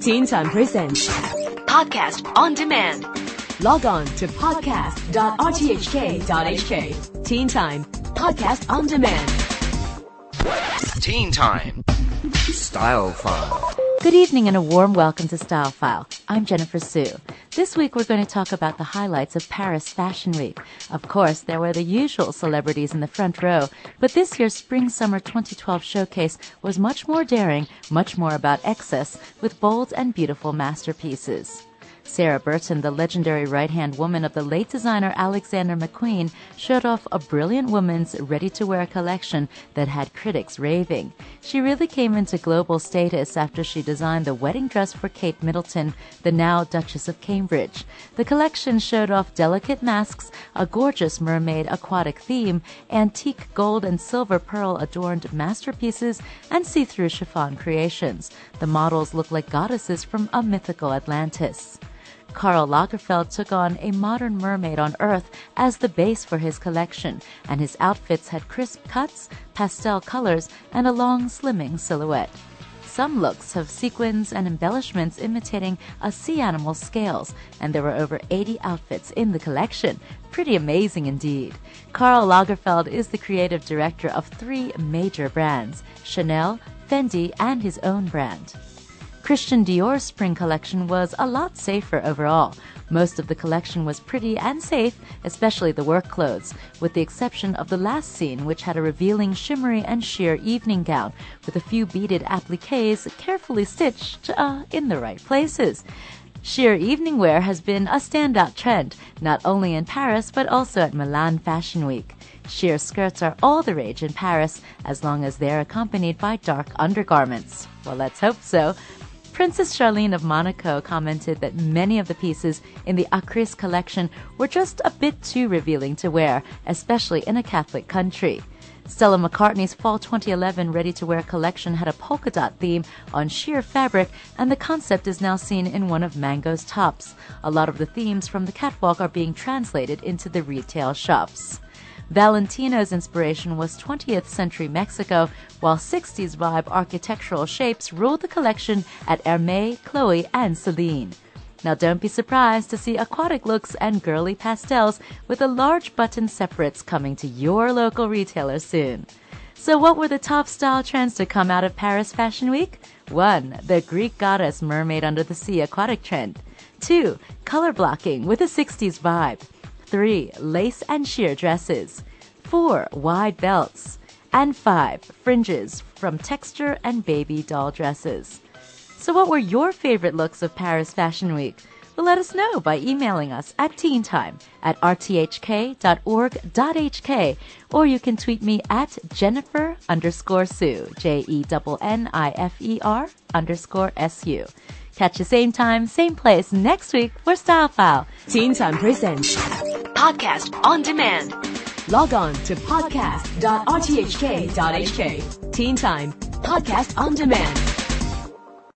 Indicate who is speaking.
Speaker 1: Teen Time Presents
Speaker 2: Podcast on demand.
Speaker 1: Log on to podcast.rthk.hk. Teen Time Podcast on Demand.
Speaker 3: Teen Time. Style File.
Speaker 4: Good evening and a warm welcome to Style File. I'm Jennifer Su. This week we're going to talk about the highlights of Paris Fashion Week. Of course, there were the usual celebrities in the front row, but this year's Spring Summer 2012 showcase was much more daring, much more about excess, with bold and beautiful masterpieces. Sarah Burton, the legendary right-hand woman of the late designer Alexander McQueen, showed off a brilliant woman's ready-to-wear collection that had critics raving. She really came into global status after she designed the wedding dress for Kate Middleton, the now Duchess of Cambridge. The collection showed off delicate masks, a gorgeous mermaid aquatic theme, antique gold and silver pearl adorned masterpieces, and see-through chiffon creations. The models look like goddesses from a mythical Atlantis. Karl Lagerfeld took on a modern mermaid on Earth as the base for his collection, and his outfits had crisp cuts, pastel colors, and a long, slimming silhouette. Some looks have sequins and embellishments imitating a sea animal's scales, and there were over 80 outfits in the collection. Pretty amazing indeed. Karl Lagerfeld is the creative director of three major brands Chanel, Fendi, and his own brand. Christian Dior's spring collection was a lot safer overall. Most of the collection was pretty and safe, especially the work clothes, with the exception of the last scene, which had a revealing shimmery and sheer evening gown with a few beaded appliques carefully stitched uh, in the right places. Sheer evening wear has been a standout trend, not only in Paris but also at Milan Fashion Week. Sheer skirts are all the rage in Paris as long as they're accompanied by dark undergarments. Well, let's hope so. Princess Charlene of Monaco commented that many of the pieces in the Akris collection were just a bit too revealing to wear, especially in a Catholic country. Stella McCartney's Fall 2011 ready to wear collection had a polka dot theme on sheer fabric, and the concept is now seen in one of Mango's tops. A lot of the themes from the catwalk are being translated into the retail shops. Valentino's inspiration was 20th century Mexico, while 60s vibe architectural shapes ruled the collection at Hermès, Chloe, and Celine. Now don't be surprised to see aquatic looks and girly pastels with the large button separates coming to your local retailer soon. So what were the top style trends to come out of Paris Fashion Week? 1. The Greek goddess mermaid under the sea aquatic trend. 2. Color blocking with a 60s vibe. 3. Lace and sheer dresses. 4. Wide belts. And 5. Fringes from texture and baby doll dresses. So, what were your favorite looks of Paris Fashion Week? Well, let us know by emailing us at teentime at rthk.org.hk or you can tweet me at Jennifer underscore Su, J E N N I F E R underscore S U. Catch the same time, same place next week for Style File.
Speaker 1: Teen Time Presents
Speaker 2: Podcast on demand.
Speaker 1: Log on to podcast.rthk.hk. Teen Time Podcast on Demand.